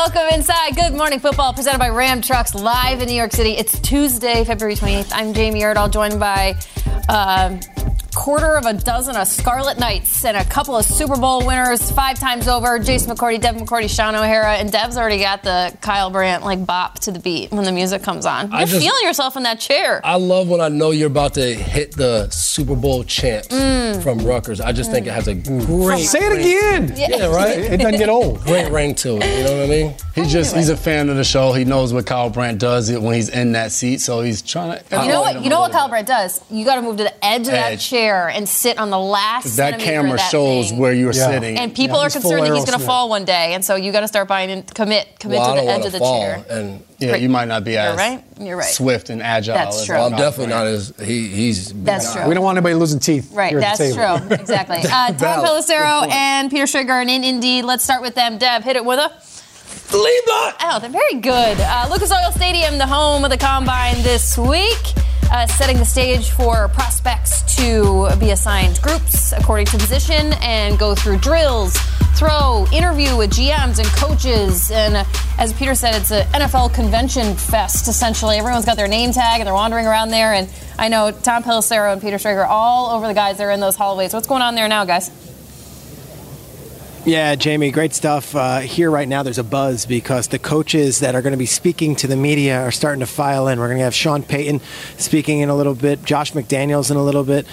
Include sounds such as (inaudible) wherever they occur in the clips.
Welcome inside. Good morning, football presented by Ram Trucks live in New York City. It's Tuesday, February 28th. I'm Jamie Erdahl, joined by um quarter of a dozen of Scarlet Knights and a couple of Super Bowl winners five times over. Jason McCourty, Devin McCourty, Shaun O'Hara, and Dev's already got the Kyle Brandt like bop to the beat when the music comes on. You're just- feeling yourself in that chair. I love when I know you're about to hit the Super Bowl champs Mm. from Rutgers. I just think it has a great. Say it again. Yeah, right. It doesn't get old. Great ring to it. You know what I mean? He's just he's a fan of the show. He knows what Kyle Brandt does when he's in that seat, so he's trying to. You know what? You know what Kyle Brandt does? You got to move to the edge of that Edge. Chair and sit on the last. That camera that shows thing. where you're Yeah. sitting. And people Yeah, are concerned that he's going to fall one day, and so you got to start buying and commit, commit Well, to the edge of the fall, chair. and yeah, you might not be You're as right. You're right. swift and agile. That's true. well, I'm definitely not as he. He's That's true. We don't want anybody losing teeth. Right, here at that's the table. true. Exactly. (laughs) Uh, Tom Valid. Pelissero and Peter Schrager and in Indeed. Let's start with them. Deb, hit it with a. lead block. Oh, they're very good. Uh, Lucas Oil Stadium, the home of the combine this week, uh, setting the stage for prospects to be assigned groups according to position and go through drills, throw, interview with GMs and coaches. And uh, as Peter said, it's an NFL convention fest, essentially. Everyone's got their name tag and they're wandering around there. And I know Tom Pelissero and Peter Schrager all over the guys that are in those hallways. What's going on there now, guys? Yeah, Jamie, great stuff. Uh, here right now, there's a buzz because the coaches that are going to be speaking to the media are starting to file in. We're going to have Sean Payton speaking in a little bit, Josh McDaniels in a little bit.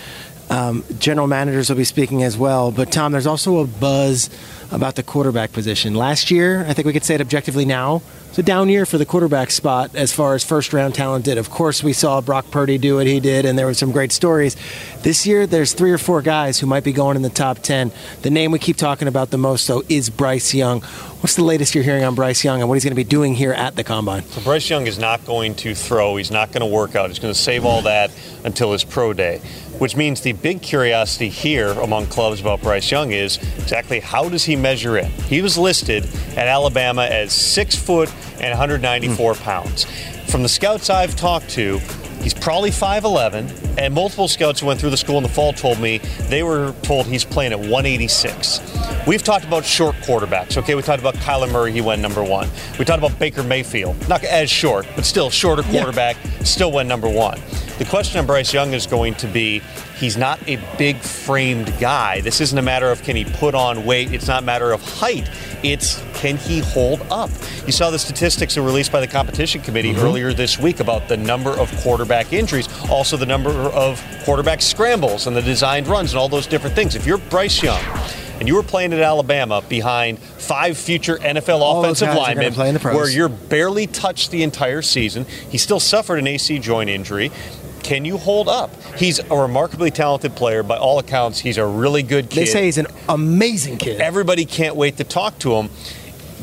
Um, general managers will be speaking as well. But, Tom, there's also a buzz about the quarterback position. Last year, I think we could say it objectively now, a down year for the quarterback spot as far as first round talent did. Of course, we saw Brock Purdy do what he did, and there were some great stories. This year, there's three or four guys who might be going in the top 10. The name we keep talking about the most, though, is Bryce Young. What's the latest you're hearing on Bryce Young and what he's going to be doing here at the combine? So Bryce Young is not going to throw. He's not going to work out. He's going to save all that until his pro day, which means the big curiosity here among clubs about Bryce Young is exactly how does he measure in? He was listed at Alabama as six foot and 194 pounds. From the scouts I've talked to, He's probably 5'11, and multiple scouts who went through the school in the fall told me they were told he's playing at 186. We've talked about short quarterbacks, okay? We talked about Kyler Murray, he went number one. We talked about Baker Mayfield, not as short, but still shorter quarterback, still went number one. The question on Bryce Young is going to be he's not a big framed guy. This isn't a matter of can he put on weight, it's not a matter of height. It's can he hold up? You saw the statistics that were released by the competition committee mm-hmm. earlier this week about the number of quarterback injuries, also the number of quarterback scrambles and the designed runs and all those different things. If you're Bryce Young and you were playing at Alabama behind five future NFL All offensive guys are gonna linemen play in the where you're barely touched the entire season, he still suffered an AC joint injury. Can you hold up? He's a remarkably talented player. By all accounts, he's a really good kid. They say he's an amazing kid. Everybody can't wait to talk to him.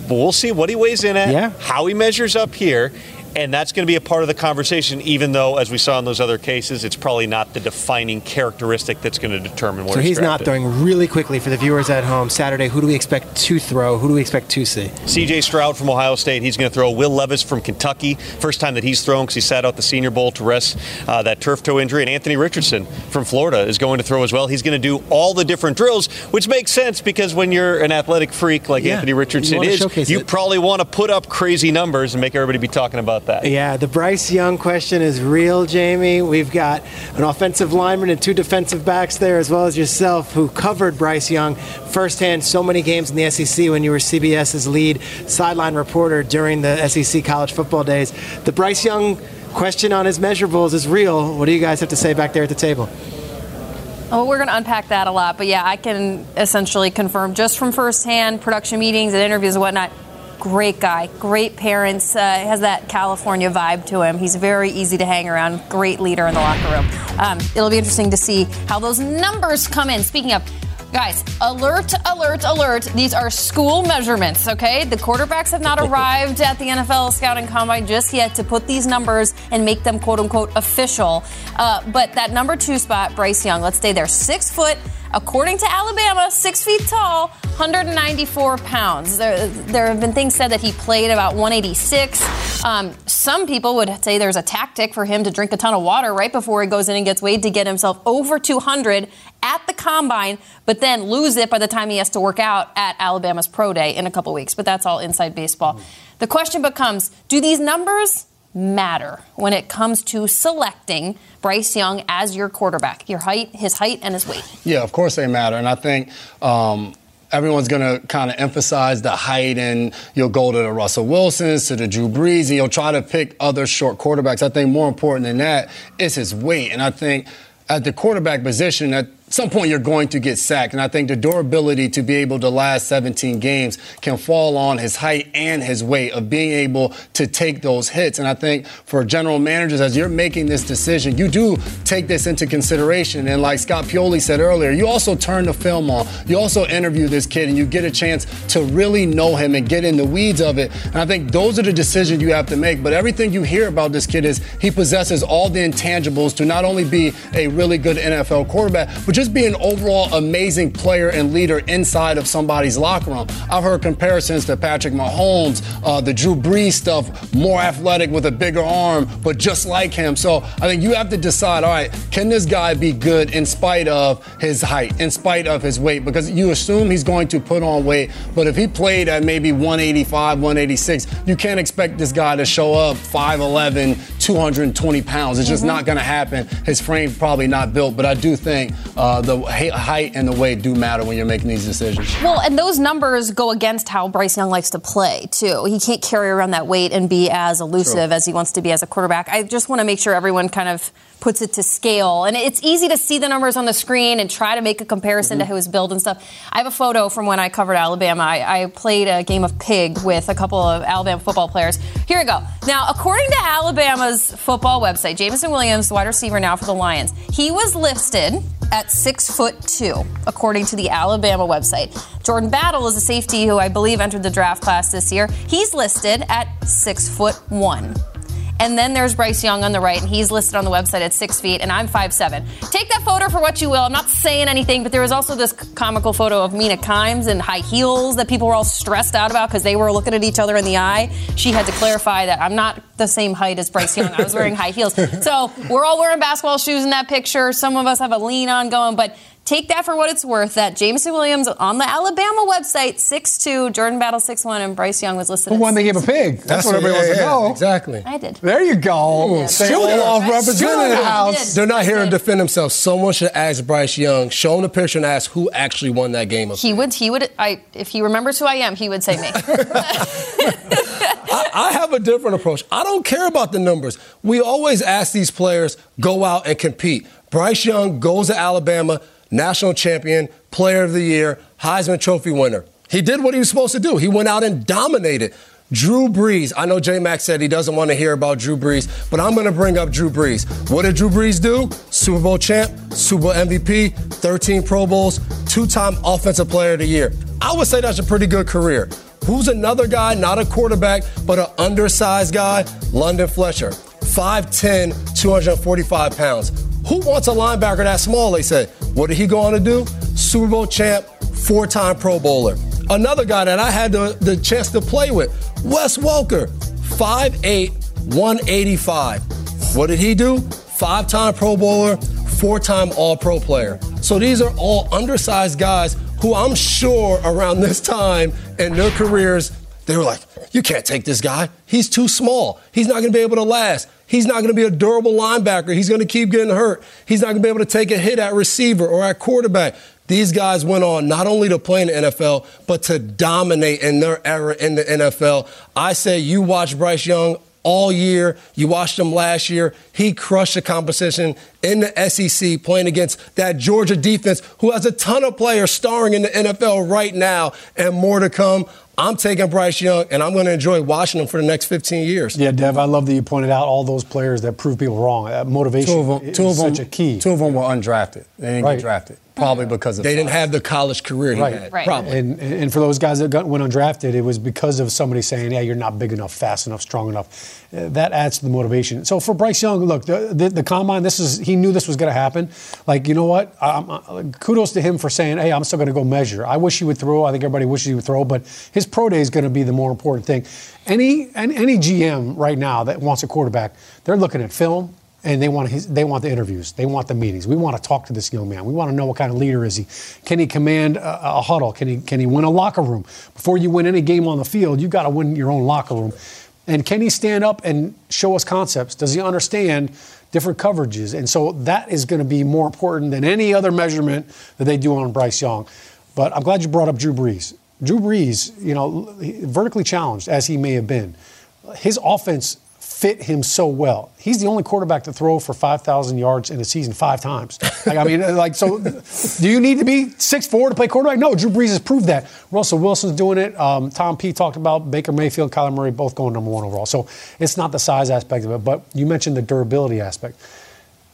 But we'll see what he weighs in at, Yeah. how he measures up here, and that's going to be a part of the conversation, even though, as we saw in those other cases, it's probably not the defining characteristic that's going to determine where So he's not throwing really quickly for the viewers at home. Saturday, who do we expect to throw? Who do we expect to see? CJ Stroud from Ohio State, he's going to throw. Will Levis from Kentucky, first time that he's thrown because he sat out the Senior Bowl to rest uh, that turf toe injury. And Anthony Richardson from Florida is going to throw as well. He's going to do all the different drills, which makes sense because when you're an athletic freak like Yeah, Anthony Richardson wanna is, you it. probably want to put up crazy numbers and make everybody be talking about that. Yeah, the Bryce Young question is real, Jamie. We've got an offensive lineman and two defensive backs there, as well as yourself, who covered Bryce Young firsthand so many games in the SEC when you were CBS's lead sideline reporter during the SEC college football days. The Bryce Young question on his measurables is real. What do you guys have to say back there at the table? Well, we're going to unpack that a lot, but yeah, I can essentially confirm just from firsthand production meetings and interviews and whatnot. Great guy, great parents, uh, has that California vibe to him. He's very easy to hang around, great leader in the locker room. Um, it'll be interesting to see how those numbers come in. Speaking of, Guys, alert, alert, alert. These are school measurements, okay? The quarterbacks have not (laughs) arrived at the NFL scouting combine just yet to put these numbers and make them quote unquote official. Uh, but that number two spot, Bryce Young, let's stay there. Six foot, according to Alabama, six feet tall, 194 pounds. There, there have been things said that he played about 186. Um, some people would say there's a tactic for him to drink a ton of water right before he goes in and gets weighed to get himself over 200 at the combine, but then lose it by the time he has to work out at Alabama's pro day in a couple weeks. But that's all inside baseball. The question becomes do these numbers matter when it comes to selecting Bryce Young as your quarterback? Your height, his height, and his weight. Yeah, of course they matter. And I think. Um, everyone's going to kind of emphasize the height and you'll go to the Russell Wilsons, to the Drew Brees, and you'll try to pick other short quarterbacks. I think more important than that is his weight. And I think at the quarterback position, at some point you're going to get sacked. And I think the durability to be able to last 17 games can fall on his height and his weight of being able to take those hits. And I think for general managers, as you're making this decision, you do take this into consideration. And like Scott Pioli said earlier, you also turn the film on. You also interview this kid and you get a chance to really know him and get in the weeds of it. And I think those are the decisions you have to make. But everything you hear about this kid is he possesses all the intangibles to not only be a really good NFL quarterback, but just be an overall amazing player and leader inside of somebody's locker room. I've heard comparisons to Patrick Mahomes, uh, the Drew Brees stuff, more athletic with a bigger arm, but just like him. So I think you have to decide, all right, can this guy be good in spite of his height, in spite of his weight? Because you assume he's going to put on weight, but if he played at maybe 185, 186, you can't expect this guy to show up 5'11, 220 pounds. It's just Mm-hmm. not going to happen. His frame probably not built, but I do think uh, Uh, the height and the weight do matter when you're making these decisions. Well, and those numbers go against how Bryce Young likes to play, too. He can't carry around that weight and be as elusive as he wants to be as a quarterback. I just want to make sure everyone kind of puts it to scale. And it's easy to see the numbers on the screen and try to make a comparison to mm-hmm. his build and stuff. I have a photo from when I covered Alabama. I, I played a game of pig with a couple of Alabama football players. Here we go. Now, according to Alabama's football website, Jameson Williams, wide receiver now for the Lions, he was listed at six foot two, according to the Alabama website. Jordan Battle is a safety who I believe entered the draft class this year. He's listed at six foot one. And then there's Bryce Young on the right, and he's listed on the website at six feet, and I'm five seven. Take that photo for what you will. I'm not saying anything, but there was also this comical photo of Mina Kimes in high heels that people were all stressed out about because they were looking at each other in the eye. She had to clarify that I'm not the same height as Bryce Young. I was wearing high heels. So we're all wearing basketball shoes in that picture. Some of us have a lean on going, but take that for what it's worth. That Jameson Williams on the Alabama website, 6'2, Jordan Battle 6'1, and Bryce Young was listed Who at won the game of pig? That's, what everybody wants to know. Exactly. I did. There you go. Say Show it. off Shoot representative. it out. They're not here to defend themselves. Someone should ask Bryce Young, show him the picture, and ask who actually won that game. Of He would. He would. I. If he remembers who I am, he would say me. (laughs) I, I have a different approach. I don't care about the numbers. We always ask these players go out and compete. Bryce Young goes to Alabama, national champion, player of the year, Heisman Trophy winner. He did what he was supposed to do. He went out and dominated. Drew Brees. I know J Max said he doesn't want to hear about Drew Brees, but I'm going to bring up Drew Brees. What did Drew Brees do? Super Bowl champ, Super Bowl MVP, 13 Pro Bowls, two time Offensive Player of the Year. I would say that's a pretty good career. Who's another guy, not a quarterback, but an undersized guy? London Fletcher. 5'10, 245 pounds. Who wants a linebacker that small, they say? What did he go on to do? Super Bowl champ, four time Pro Bowler. Another guy that I had the, the chance to play with, Wes Welker, 5'8, 185. What did he do? Five time Pro Bowler, four time All Pro player. So these are all undersized guys who I'm sure around this time in their careers, they were like, you can't take this guy. He's too small. He's not going to be able to last. He's not going to be a durable linebacker. He's going to keep getting hurt. He's not going to be able to take a hit at receiver or at quarterback. These guys went on not only to play in the NFL, but to dominate in their era in the NFL. I say you watch Bryce Young all year. You watched him last year. He crushed the competition in the SEC playing against that Georgia defense who has a ton of players starring in the NFL right now and more to come. I'm taking Bryce Young, and I'm going to enjoy watching him for the next 15 years. Yeah, Dev, I love that you pointed out all those players that prove people wrong. Uh, motivation two of them, is two of them, such a key. Two of them were undrafted. They didn't Right. get drafted, probably because of They didn't have the college career he Right. had. Right. Probably. And, and for those guys that got, went undrafted, it was because of somebody saying, "Yeah, you're not big enough, fast enough, strong enough." Uh, that adds to the motivation. So for Bryce Young, look, the, the, the combine. This is he knew this was going to happen. Like you know what? Um, uh, kudos to him for saying, "Hey, I'm still going to go measure." I wish he would throw. I think everybody wishes he would throw, but his pro day is going to be the more important thing. Any any, any GM right now that wants a quarterback, they're looking at film and they want his, they want the interviews, they want the meetings. We want to talk to this young man. We want to know what kind of leader is he. Can he command a, a huddle? Can he can he win a locker room? Before you win any game on the field, you've got to win your own locker room. And can he stand up and show us concepts? Does he understand different coverages? And so that is going to be more important than any other measurement that they do on Bryce Young. But I'm glad you brought up Drew Brees. Drew Brees, you know, vertically challenged as he may have been, his offense fit him so well. He's the only quarterback to throw for 5,000 yards in a season five times. Like, I mean, (laughs) like, so do you need to be 6'4 to play quarterback? No, Drew Brees has proved that. Russell Wilson's doing it. Um, Tom P talked about Baker Mayfield, Kyler Murray both going number one overall. So it's not the size aspect of it, but you mentioned the durability aspect.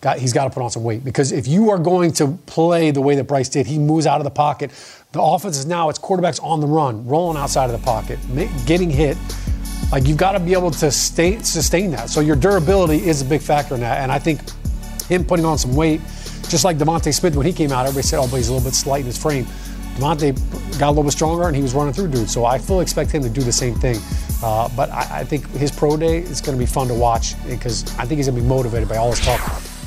Got, he's got to put on some weight because if you are going to play the way that Bryce did, he moves out of the pocket. The offense is now it's quarterbacks on the run, rolling outside of the pocket, getting hit. Like you've got to be able to stay, sustain that. So your durability is a big factor in that. And I think him putting on some weight, just like DeVonta Smith when he came out, everybody said, "Oh, but he's a little bit slight in his frame." DeVonta got a little bit stronger and he was running through dudes. So I fully expect him to do the same thing. Uh, but I, I think his pro day is going to be fun to watch because I think he's going to be motivated by all this talk.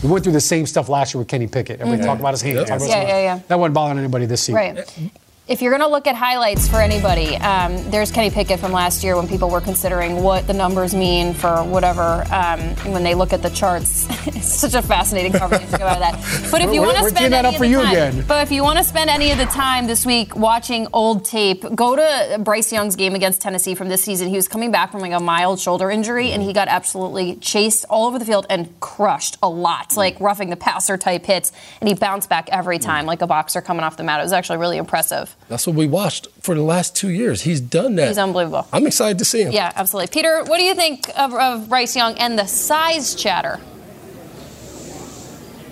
We went through the same stuff last year with Kenny Pickett. Everybody talked about his hands. talked about his Mm-hmm. Yeah, yeah, yeah. That wasn't bothering anybody this season. Right. If you're going to look at highlights for anybody, um, there's Kenny Pickett from last year when people were considering what the numbers mean for whatever. Um, when they look at the charts, (laughs) it's such a fascinating conversation to go out of that. But if you want to spend that any up of for the you time, again. but if you want to spend any of the time this week watching old tape, go to Bryce Young's game against Tennessee from this season. He was coming back from like a mild shoulder injury, and he got absolutely chased all over the field and crushed a lot, like roughing the passer type hits, and he bounced back every time like a boxer coming off the mat. It was actually really impressive. That's what we watched for the last two years. He's done that. He's unbelievable. I'm excited to see him. Yeah, absolutely. Peter, what do you think of, of Bryce Young and the size chatter?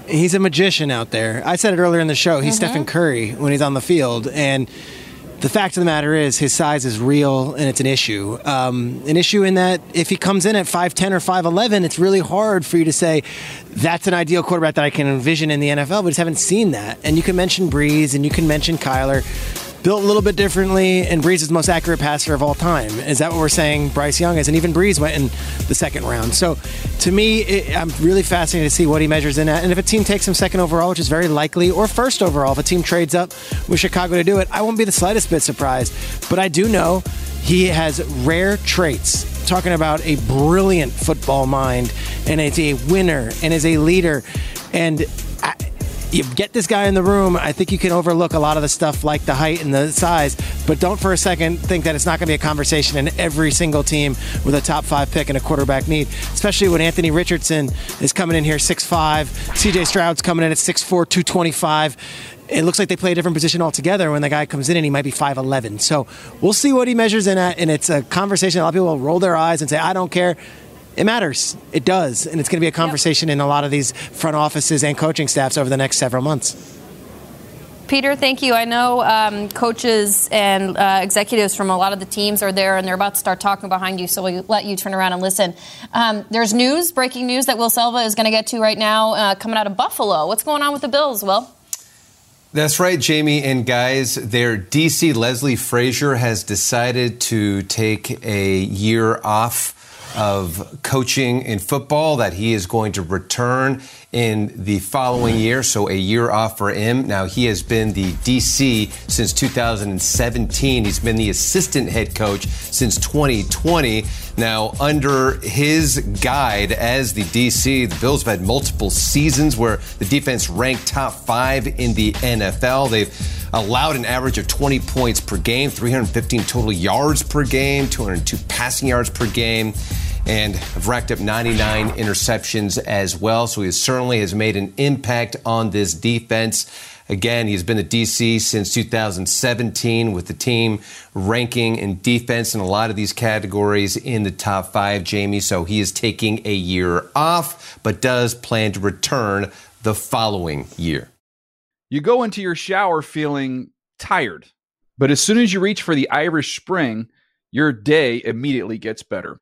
he's a magician out there. I said it earlier in the show. He's Mm-hmm. Stephen Curry when he's on the field, and the fact of the matter is, his size is real and it's an issue. Um, an issue in that if he comes in at 5'10 or 5'11, it's really hard for you to say that's an ideal quarterback that I can envision in the NFL. We just haven't seen that. And you can mention Brees and you can mention Kyler. Built a little bit differently, and Brees is the most accurate passer of all time. Is that what we're saying Bryce Young is? And even Brees went in the second round. So to me, it, I'm really fascinated to see what he measures in at. And if a team takes him second overall, which is very likely, or first overall, if a team trades up with Chicago to do it, I won't be the slightest bit surprised. But I do know he has rare traits. Talking about a brilliant football mind, and is a winner, and is a leader. And you get this guy in the room, I think you can overlook a lot of the stuff like the height and the size, but don't for a second think that it's not going to be a conversation in every single team with a top five pick and a quarterback need, especially when Anthony Richardson is coming in here 6'5, CJ Stroud's coming in at 6'4, 225. It looks like they play a different position altogether when the guy comes in and he might be 5'11. So we'll see what he measures in at, and it's a conversation. A lot of people will roll their eyes and say, I don't care. It matters. It does. And it's going to be a conversation in a lot of these front offices and coaching staffs over the next several months. Peter, thank you. I know um, coaches and uh, executives from a lot of the teams are there and they're about to start talking behind you, so we'll let you turn around and listen. Um, there's news, breaking news that Will Selva is going to get to right now uh, coming out of Buffalo. What's going on with the Bills, Will? That's right, Jamie and guys. Their DC Leslie Frazier has decided to take a year off of coaching in football that he is going to return in the following year, so a year off for him. Now, he has been the DC since 2017. He's been the assistant head coach since 2020. Now, under his guide as the DC, the Bills have had multiple seasons where the defense ranked top five in the NFL. They've allowed an average of 20 points per game, 315 total yards per game, 202 passing yards per game. And have racked up 99 interceptions as well. So he certainly has made an impact on this defense. Again, he's been at DC since 2017 with the team ranking in defense in a lot of these categories in the top five, Jamie. So he is taking a year off, but does plan to return the following year. You go into your shower feeling tired, but as soon as you reach for the Irish Spring, your day immediately gets better.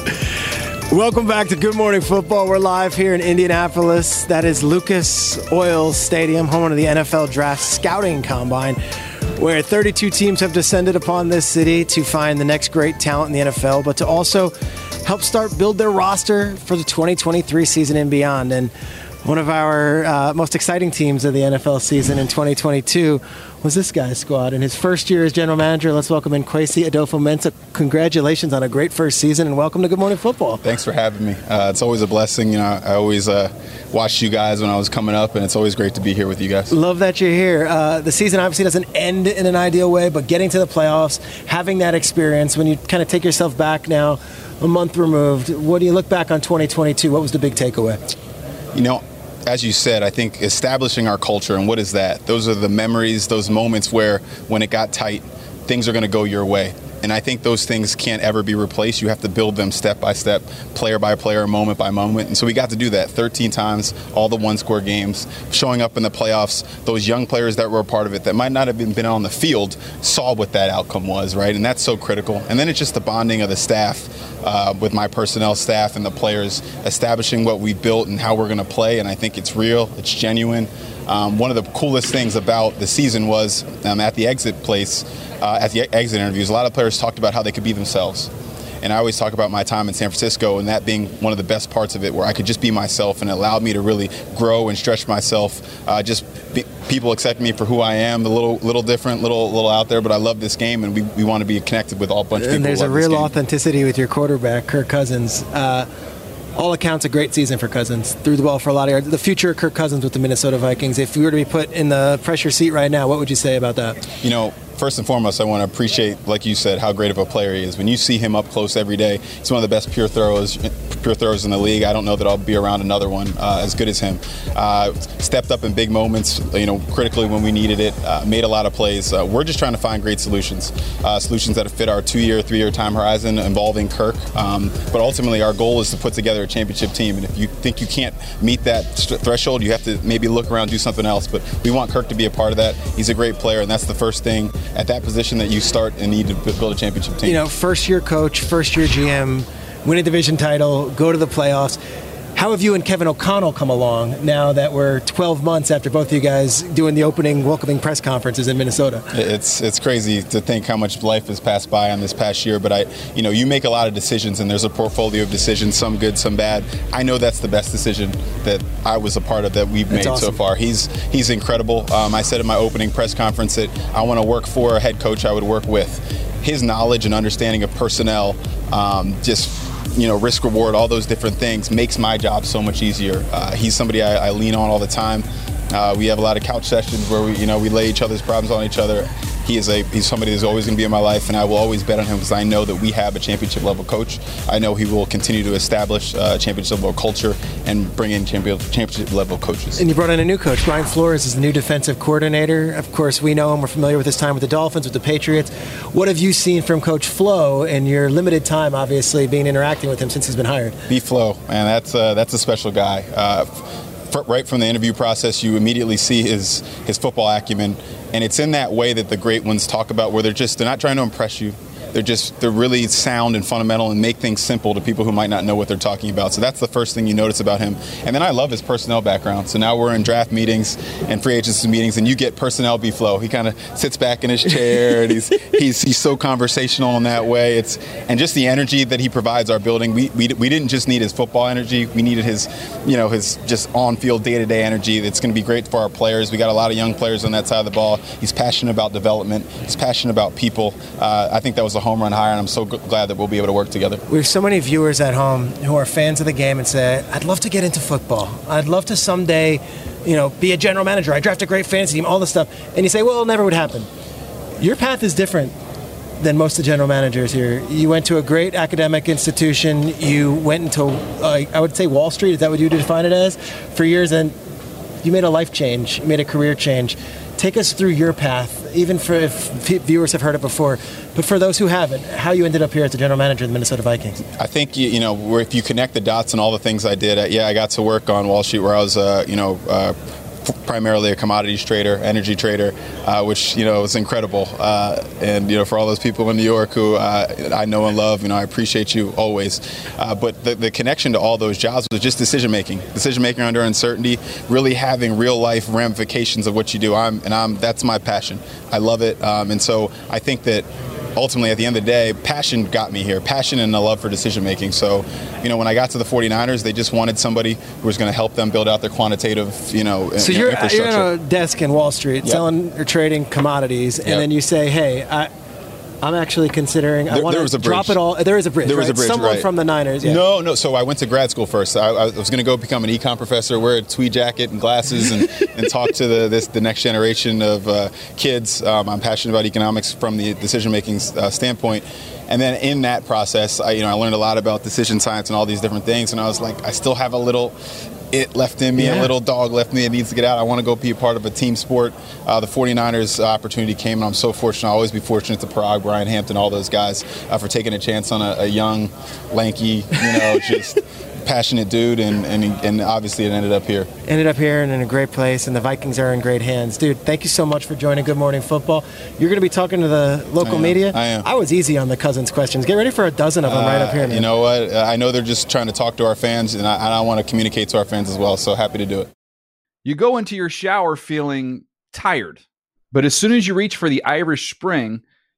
Welcome back to Good Morning Football. We're live here in Indianapolis. That is Lucas Oil Stadium, home of the NFL Draft Scouting Combine, where 32 teams have descended upon this city to find the next great talent in the NFL, but to also help start build their roster for the 2023 season and beyond. And one of our uh, most exciting teams of the NFL season in 2022 was this guy's squad. In his first year as general manager, let's welcome in Kwesi Adofo-Mensah. Congratulations on a great first season and welcome to Good Morning Football. Thanks for having me. Uh, it's always a blessing. You know, I always uh, watched you guys when I was coming up, and it's always great to be here with you guys. Love that you're here. Uh, the season obviously doesn't end in an ideal way, but getting to the playoffs, having that experience, when you kind of take yourself back now, a month removed, what do you look back on 2022? What was the big takeaway? You know, as you said, I think establishing our culture and what is that? Those are the memories, those moments where when it got tight, things are going to go your way. And I think those things can't ever be replaced. You have to build them step by step, player by player, moment by moment. And so we got to do that 13 times, all the one score games, showing up in the playoffs. Those young players that were a part of it that might not have been, been on the field saw what that outcome was, right? And that's so critical. And then it's just the bonding of the staff uh, with my personnel staff and the players, establishing what we built and how we're going to play. And I think it's real, it's genuine. Um, one of the coolest things about the season was um, at the exit place, uh, at the exit interviews, a lot of players talked about how they could be themselves. And I always talk about my time in San Francisco and that being one of the best parts of it, where I could just be myself and it allowed me to really grow and stretch myself. Uh, just be, people accept me for who I am, a little little different, little little out there, but I love this game and we, we want to be connected with all bunch of people. And there's a real authenticity with your quarterback, Kirk Cousins. Uh, all accounts, a great season for Cousins. Threw the ball for a lot of yards. The future of Kirk Cousins with the Minnesota Vikings. If you were to be put in the pressure seat right now, what would you say about that? You know, first and foremost, I want to appreciate, like you said, how great of a player he is. When you see him up close every day, he's one of the best pure throwers, pure throwers in the league. I don't know that I'll be around another one uh, as good as him. Uh, stepped up in big moments, you know, critically when we needed it. Uh, made a lot of plays. Uh, we're just trying to find great solutions, uh, solutions that fit our two-year, three-year time horizon involving Kirk. Um, but ultimately, our goal is to put together a championship team. And if you think you can't meet that threshold, you have to maybe look around, do something else. But we want Kirk to be a part of that. He's a great player, and that's the first thing at that position that you start and need to build a championship team. You know, first year coach, first year GM, win a division title, go to the playoffs. How have you and Kevin O'Connell come along now that we're 12 months after both of you guys doing the opening welcoming press conferences in Minnesota? It's it's crazy to think how much life has passed by on this past year. But I, you know, you make a lot of decisions, and there's a portfolio of decisions, some good, some bad. I know that's the best decision that I was a part of that we've That's made so far. He's he's incredible. Um, I said in my opening press conference that I want to work for a head coach I would work with. His knowledge and understanding of personnel, um, just you know, risk reward, all those different things makes my job so much easier. Uh, he's somebody I, I lean on all the time. Uh, we have a lot of couch sessions where we, you know, we lay each other's problems on each other. He is a he's somebody that's always going to be in my life, and I will always bet on him because I know that we have a championship level coach. I know he will continue to establish uh, championship level culture and bring in champion, championship level coaches. And you brought in a new coach. Brian Flores is the new defensive coordinator. Of course, we know him. We're familiar with his time with the Dolphins, with the Patriots. What have you seen from Coach Flo in your limited time, obviously, being interacting with him since he's been hired? B Flo, man, that's uh, that's a special guy. Uh, right from the interview process, you immediately see his his football acumen, and it's in that way that the great ones talk about, where they're just they're not trying to impress you. They're just they're really sound and fundamental and make things simple to people who might not know what they're talking about. So that's the first thing you notice about him. And then I love his personnel background. So now we're in draft meetings and free agency meetings, and you get personnel B Flo. He kind of sits back in his chair and he's (laughs) he's he's so conversational in that way. It's and just the energy that he provides our building. We we, we didn't just need his football energy. We needed his you know his just on field day to day energy. That's going to be great for our players. We got a lot of young players on that side of the ball. He's passionate about development. He's passionate about people. Uh, I think that was a home run hire, and I'm so g- glad that we'll be able to work together. We have so many viewers at home who are fans of the game and say, I'd love to get into football. I'd love to someday, you know, be a general manager. I draft a great fantasy team, all this stuff. And you say, well, it never would happen. Your path is different than most of the general managers here. You went to a great academic institution. You went into, uh, I would say, Wall Street. Is that what you define it as? For years, and you made a life change. You made a career change. Take us through your path, even for if viewers have heard it before, but for those who haven't, how you ended up here as the general manager of the Minnesota Vikings. I think you, you know if you connect the dots and all the things I did. Uh, yeah, I got to work on Wall Street where I was, uh, you know. Uh, primarily a commodities trader, energy trader, uh, which you know was incredible. Uh, and you know, for all those people in New York who uh, I know and love, you know, I appreciate you always. Uh, but the, the, connection to all those jobs was just decision making, decision making under uncertainty, really having real life ramifications of what you do. I'm and I'm that's my passion. I love it, um, and so I think that ultimately at the end of the day, passion got me here. Passion and a love for decision making. So, you know, when I got to the 49ers, they just wanted somebody who was going to help them build out their quantitative, you know, so you are you're, you're in a desk in Wall Street yep. selling or trading commodities, and yep. then you say, hey, I, I'm actually considering. I want to drop it all. There is a bridge. There was a bridge. Someone right. from the Niners. Yeah. No, no. So I went to grad school first. I, I was going to go become an econ professor, wear a tweed jacket and glasses, and, (laughs) and talk to the this, the next generation of uh, kids. Um, I'm passionate about economics from the decision making uh, standpoint. And then in that process, I, you know, I learned a lot about decision science and all these different things. And I was like, I still have a little it left in me, yeah. a little dog left me. It needs to get out. I want to go be a part of a team sport. Uh, the 49ers opportunity came, and I'm so fortunate. I'll always be fortunate to Paraag, Brian Hampton, all those guys uh, for taking a chance on a, a young, lanky, you know, (laughs) just passionate dude, and, and, and obviously it ended up here. Ended up here and in a great place, and the Vikings are in great hands. Dude, thank you so much for joining Good Morning Football. You're going to be talking to the local I media. I am. I was easy on the Cousins questions. Get ready for a dozen of them uh, right up here, man. You know what? I know they're just trying to talk to our fans, and I, and I want to communicate to our fans as well, so happy to do it. You go into your shower feeling tired, but as soon as you reach for the Irish Spring,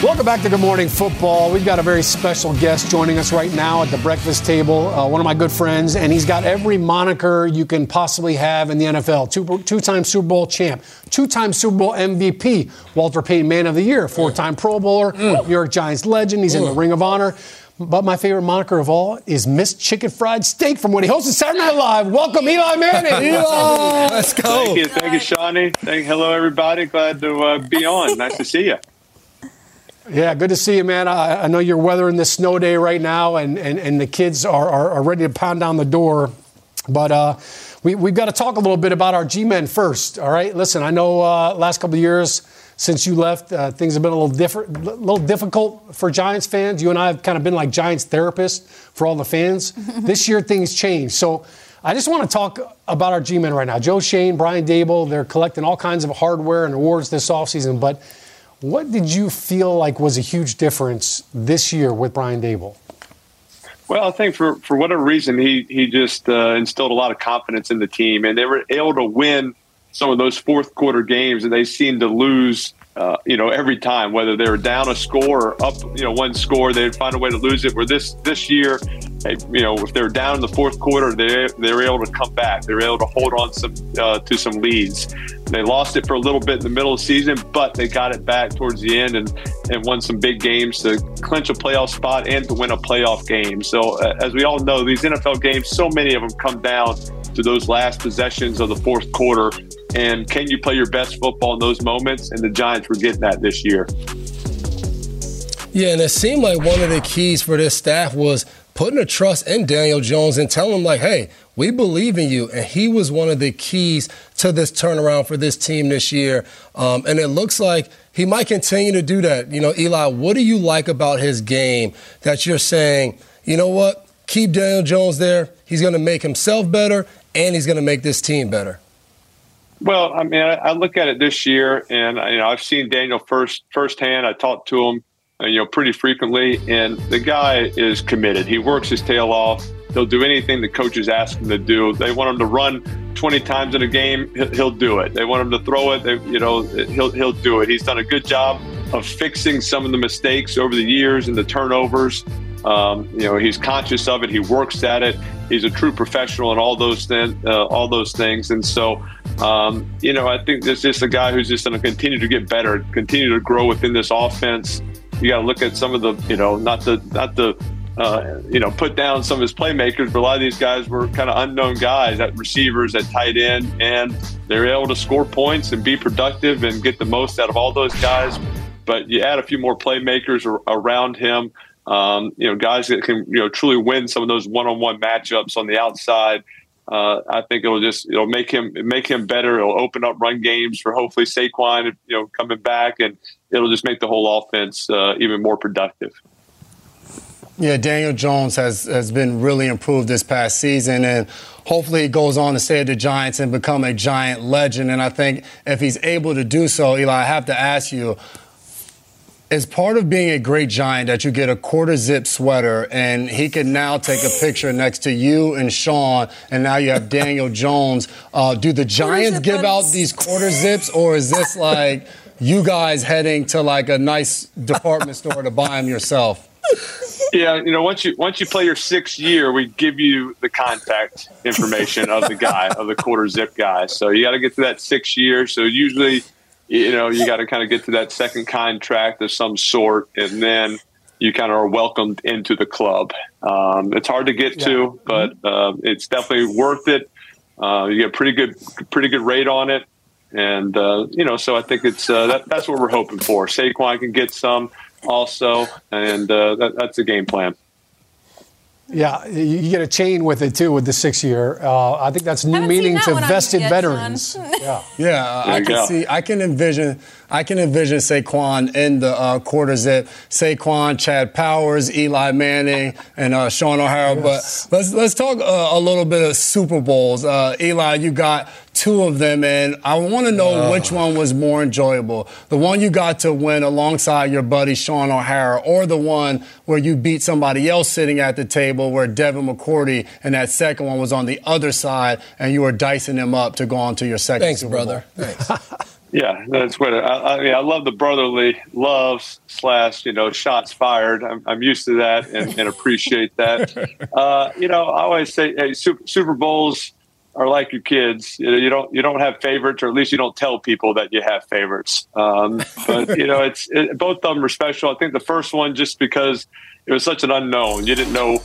Welcome back to Good Morning Football. We've got a very special guest joining us right now at the breakfast table. Uh, one of my good friends, and he's got every moniker you can possibly have in the NFL. Two, two-time Super Bowl champ, two-time Super Bowl MVP, Walter Payton Man of the Year, four-time Pro Bowler, mm. New York Giants legend. He's in the Ring of Honor. But my favorite moniker of all is Miss Chicken Fried Steak from when he hosted Saturday Night Live. Welcome, Eli Manning. Eli, (laughs) let's go. Thank you, thank you, Shawnee. Thank, hello, everybody. Glad to uh, be on. Nice to see you. Yeah, good to see you, man. I, I, know you're weathering this snow day right now, and, and, and the kids are, are, are ready to pound down the door. But uh, we, we've got to talk a little bit about our G men first, all right? Listen, I know uh, last couple of years since you left, uh, things have been a little different, a little difficult for Giants fans. You and I have kind of been like Giants therapists for all the fans. (laughs) this year, things changed. So I just want to talk about our G men right now. Joe Schoen, Brian Daboll, they're collecting all kinds of hardware and awards this offseason, but – what did you feel like was a huge difference this year with Brian Daboll? Well, I think for, for whatever reason, he he just uh, instilled a lot of confidence in the team, and they were able to win some of those fourth quarter games, and they seemed to lose uh, you know, every time, whether they were down a score or up, you know, one score, they'd find a way to lose it. Where this this year, you know, if they're down in the fourth quarter, they they were able to come back. They were able to hold on some uh, to some leads. They lost it for a little bit in the middle of the season, but they got it back towards the end and and won some big games to clinch a playoff spot and to win a playoff game. So uh, as we all know, these NFL games, so many of them come down to those last possessions of the fourth quarter. And can you play your best football in those moments? And the Giants were getting that this year. Yeah, and it seemed like one of the keys for this staff was putting a trust in Daniel Jones and telling him, like, hey, we believe in you. And he was one of the keys to this turnaround for this team this year. Um, and it looks like he might continue to do that. You know, Eli, what do you like about his game that you're saying, you know what, keep Daniel Jones there? He's going to make himself better and he's going to make this team better. Well, I mean, I, I look at it this year, and you know, I've seen Daniel first firsthand. I talked to him, you know, pretty frequently, and the guy is committed. He works his tail off. He'll do anything the coaches ask him to do. They want him to run 20 times in a game, he'll, do it. They want him to throw it, they, you know, he'll he'll do it. He's done a good job of fixing some of the mistakes over the years and the turnovers. Um, you know, he's conscious of it. He works at it. He's a true professional in all those things. Uh, all those things, and so um, you know, I think this is a guy who's just going to continue to get better, continue to grow within this offense. You got to look at some of the, you know, not the not the uh, you know, put down some of his playmakers, but a lot of these guys were kind of unknown guys at receivers, at tight end, and they were able to score points and be productive and get the most out of all those guys. But you add a few more playmakers around him, um, you know, guys that can, you know, truly win some of those one-on-one matchups on the outside. Uh, I think it'll just it'll make him make him better. It'll open up run games for hopefully Saquon, you know, coming back, and it'll just make the whole offense uh, even more productive. Yeah, Daniel Jones has, has been really improved this past season, and hopefully he goes on to stay at the Giants and become a Giant legend. And I think if he's able to do so, Eli, I have to ask you, is part of being a great Giant that you get a quarter zip sweater and he can now take a picture next to you and Sean, and now you have (laughs) Daniel Jones. Uh, do the Giants give out these quarter zips, or is this like you guys heading to like a nice department store to buy them yourself? yeah, you know, once you once you play your sixth year, we give you the contact information of the guy, of the quarter zip guy. So you got to get to that sixth year. So usually, you know, you got to kind of get to that second contract of some sort, and then you kind of are welcomed into the club. Um, it's hard to get yeah. to, but uh, it's definitely worth it. Uh, you get pretty good, pretty good rate on it, and uh, you know, so I think it's uh, that, that's what we're hoping for. Saquon can get some also, and uh, that, that's the game plan. Yeah, you get a chain with it too with the six year. Uh, I think that's new meaning to vested veterans. yeah, yeah, (laughs) I can go. see. I can envision. I can envision Saquon in the uh, quarter zip. Saquon, Chad Powers, Eli Manning, and uh, Shaun O'Hara. Yes. But let's let's talk uh, a little bit of Super Bowls. Uh, Eli, you got two of them, and I want to know which one was more enjoyable. The one you got to win alongside your buddy Shaun O'Hara, or the one where you beat somebody else sitting at the table where Devin McCourty and that second one was on the other side and you were dicing them up to go on to your second Thanks, Super brother. Thanks. (laughs) Yeah, that's what I, I, mean. I love the brotherly love slash you know shots fired. I'm, I'm used to that and, and appreciate that. (laughs) Uh, you know, I always say hey, Super, Super Bowls are like your kids. You, don't you don't have favorites, or at least you don't tell people that you have favorites. Um, but you know, it's it, both of them are special. I think the first one just because it was such an unknown. You didn't know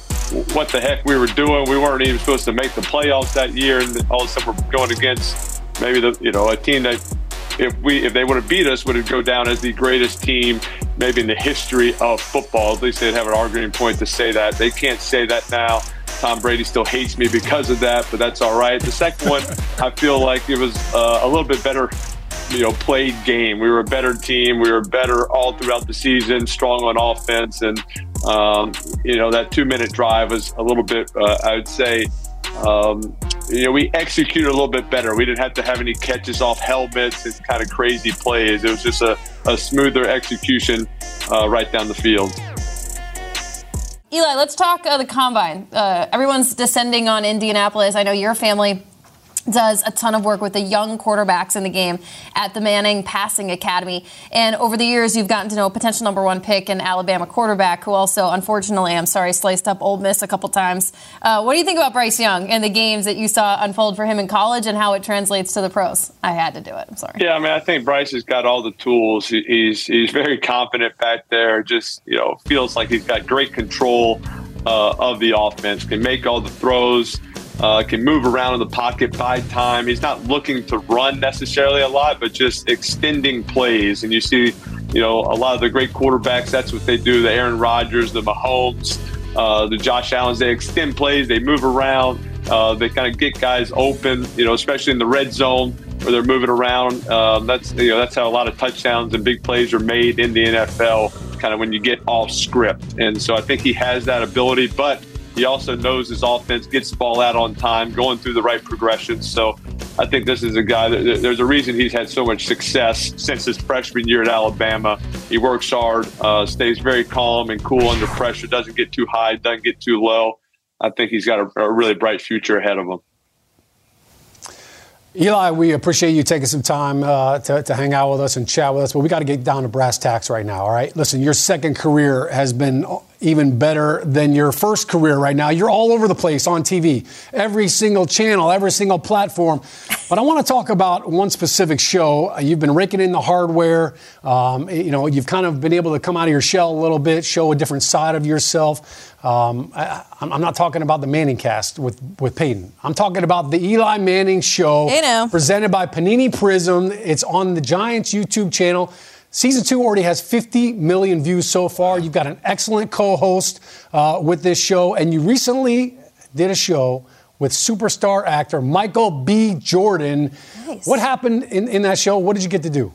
what the heck we were doing. We weren't even supposed to make the playoffs that year, and all of a sudden we're going against maybe the you know a team that if we if they would have beat us would have go down as the greatest team maybe in the history of football. At least they'd have an arguing point to say that. They can't say that now. Tom Brady still hates me because of that, but that's all right. The second one, I feel like it was uh, a little bit better, you know, played game. We were a better team. We were better all throughout the season, strong on offense, and um, you know that two-minute drive was a little bit, uh, I would say. Um, you know, we executed a little bit better. We didn't have to have any catches off helmets and kind of crazy plays. It was just a, a smoother execution uh, right down the field. Eli, let's talk uh, the combine. Uh, everyone's descending on Indianapolis. I know your family does a ton of work with the young quarterbacks in the game at the Manning Passing Academy. And over the years, you've gotten to know a potential number one pick in Alabama quarterback who also, unfortunately, I'm sorry, sliced up Ole Miss a couple times. Uh, what do you think about Bryce Young and the games that you saw unfold for him in college and how it translates to the pros? I had to do it. I'm sorry. Yeah, I mean, I think Bryce has got all the tools. He's he's very confident back there. Just you know, feels like he's got great control uh, of the offense. Can make all the throws uh, can move around in the pocket, by time. He's not looking to run necessarily a lot, but just extending plays. And you see You know, a lot of the great quarterbacks, that's what they do. The Aaron Rodgers, the Mahomes, uh, the Josh Allens, they extend plays, they move around, uh, they kind of get guys open. You know, especially in the red zone where they're moving around. Um, that's you know that's how a lot of touchdowns and big plays are made in the NFL. Kind of when you get off script, and so I think he has that ability, but he also knows his offense gets the ball out on time, going through the right progressions. So I think this is a guy that there's a reason he's had so much success since his freshman year at Alabama. He works hard, uh, stays very calm and cool under pressure, doesn't get too high, doesn't get too low. I think he's got a, a really bright future ahead of him. Eli, we appreciate you taking some time uh, to, to, hang out with us and chat with us, but we got to get down to brass tacks right now, all right? Listen, your second career has been even better than your first career right now. You're all over the place on TV, every single channel, every single platform. But I want to talk about one specific show. You've been raking in the hardware. Um, you know, you've kind of been able to come out of your shell a little bit, show a different side of yourself. Um, I, am not talking about the Manning cast with, with Peyton. I'm talking about the Eli Manning show presented by Panini Prism. It's on the Giants YouTube channel. Season two already has 50 million views so far. You've got an excellent co host uh, with this show, and you recently did a show with superstar actor Michael B. Jordan. Nice. What happened in, in that show? What did you get to do?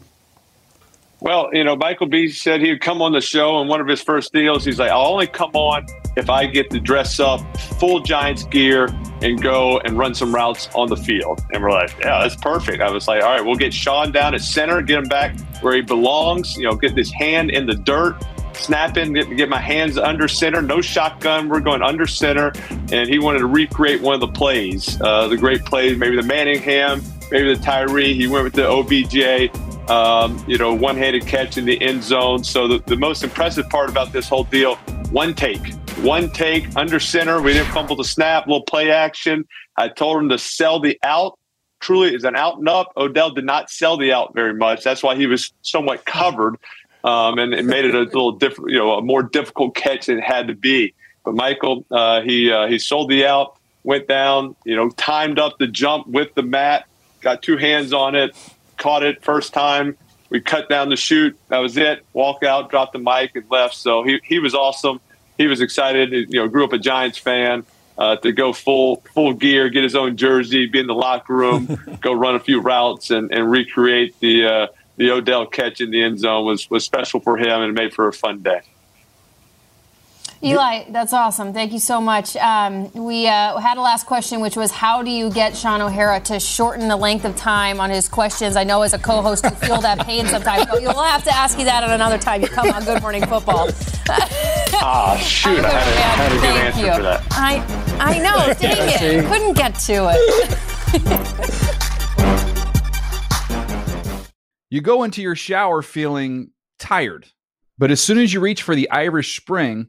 Well, you know, Michael B said he would come on the show, and one of his first deals, he's like, I'll only come on if I get to dress up full Giants gear and go and run some routes on the field. And we're like, yeah, that's perfect. I was like, all right, we'll get Shaun down at center, get him back where he belongs, you know, get this hand in the dirt, snapping, get, get my hands under center, no shotgun. We're going under center. And he wanted to recreate one of the plays, uh, the great plays, maybe the Manningham, maybe the Tyree. He went with the OBJ um, you know, one handed catch in the end zone. So the, the most impressive part about this whole deal one take, one take under center. We didn't fumble the snap, little play action. I told him to sell the out. Truly, is an out and up. Odell did not sell the out very much. That's why he was somewhat covered, um, and it made it a little different, you know, a more difficult catch than it had to be. But Michael, uh, he uh, he sold the out, went down, you know, timed up the jump with the mat, got two hands on it, caught it first time. We cut down the chute. That was it. Walk out, dropped the mic, and left. So he, he was awesome. He was excited. You know, grew up a Giants fan. Uh, to go full full gear, get his own jersey, be in the locker room, (laughs) go run a few routes, and, and recreate the uh, the Odell catch in the end zone was was special for him and made for a fun day. Eli, that's awesome. Thank you so much. Um, we uh, had a last question, which was how do you get Shaun O'Hara to shorten the length of time on his questions? I know as a co host, you feel that pain sometimes. But you'll have to ask you that at another time. You come on Good Morning Football. (laughs) Ah, oh, shoot. I had, a, had a good Thank answer you. for that. I, I know. (laughs) Dang it. Couldn't get to it. (laughs) you go into your shower feeling tired, but as soon as you reach for the Irish Spring,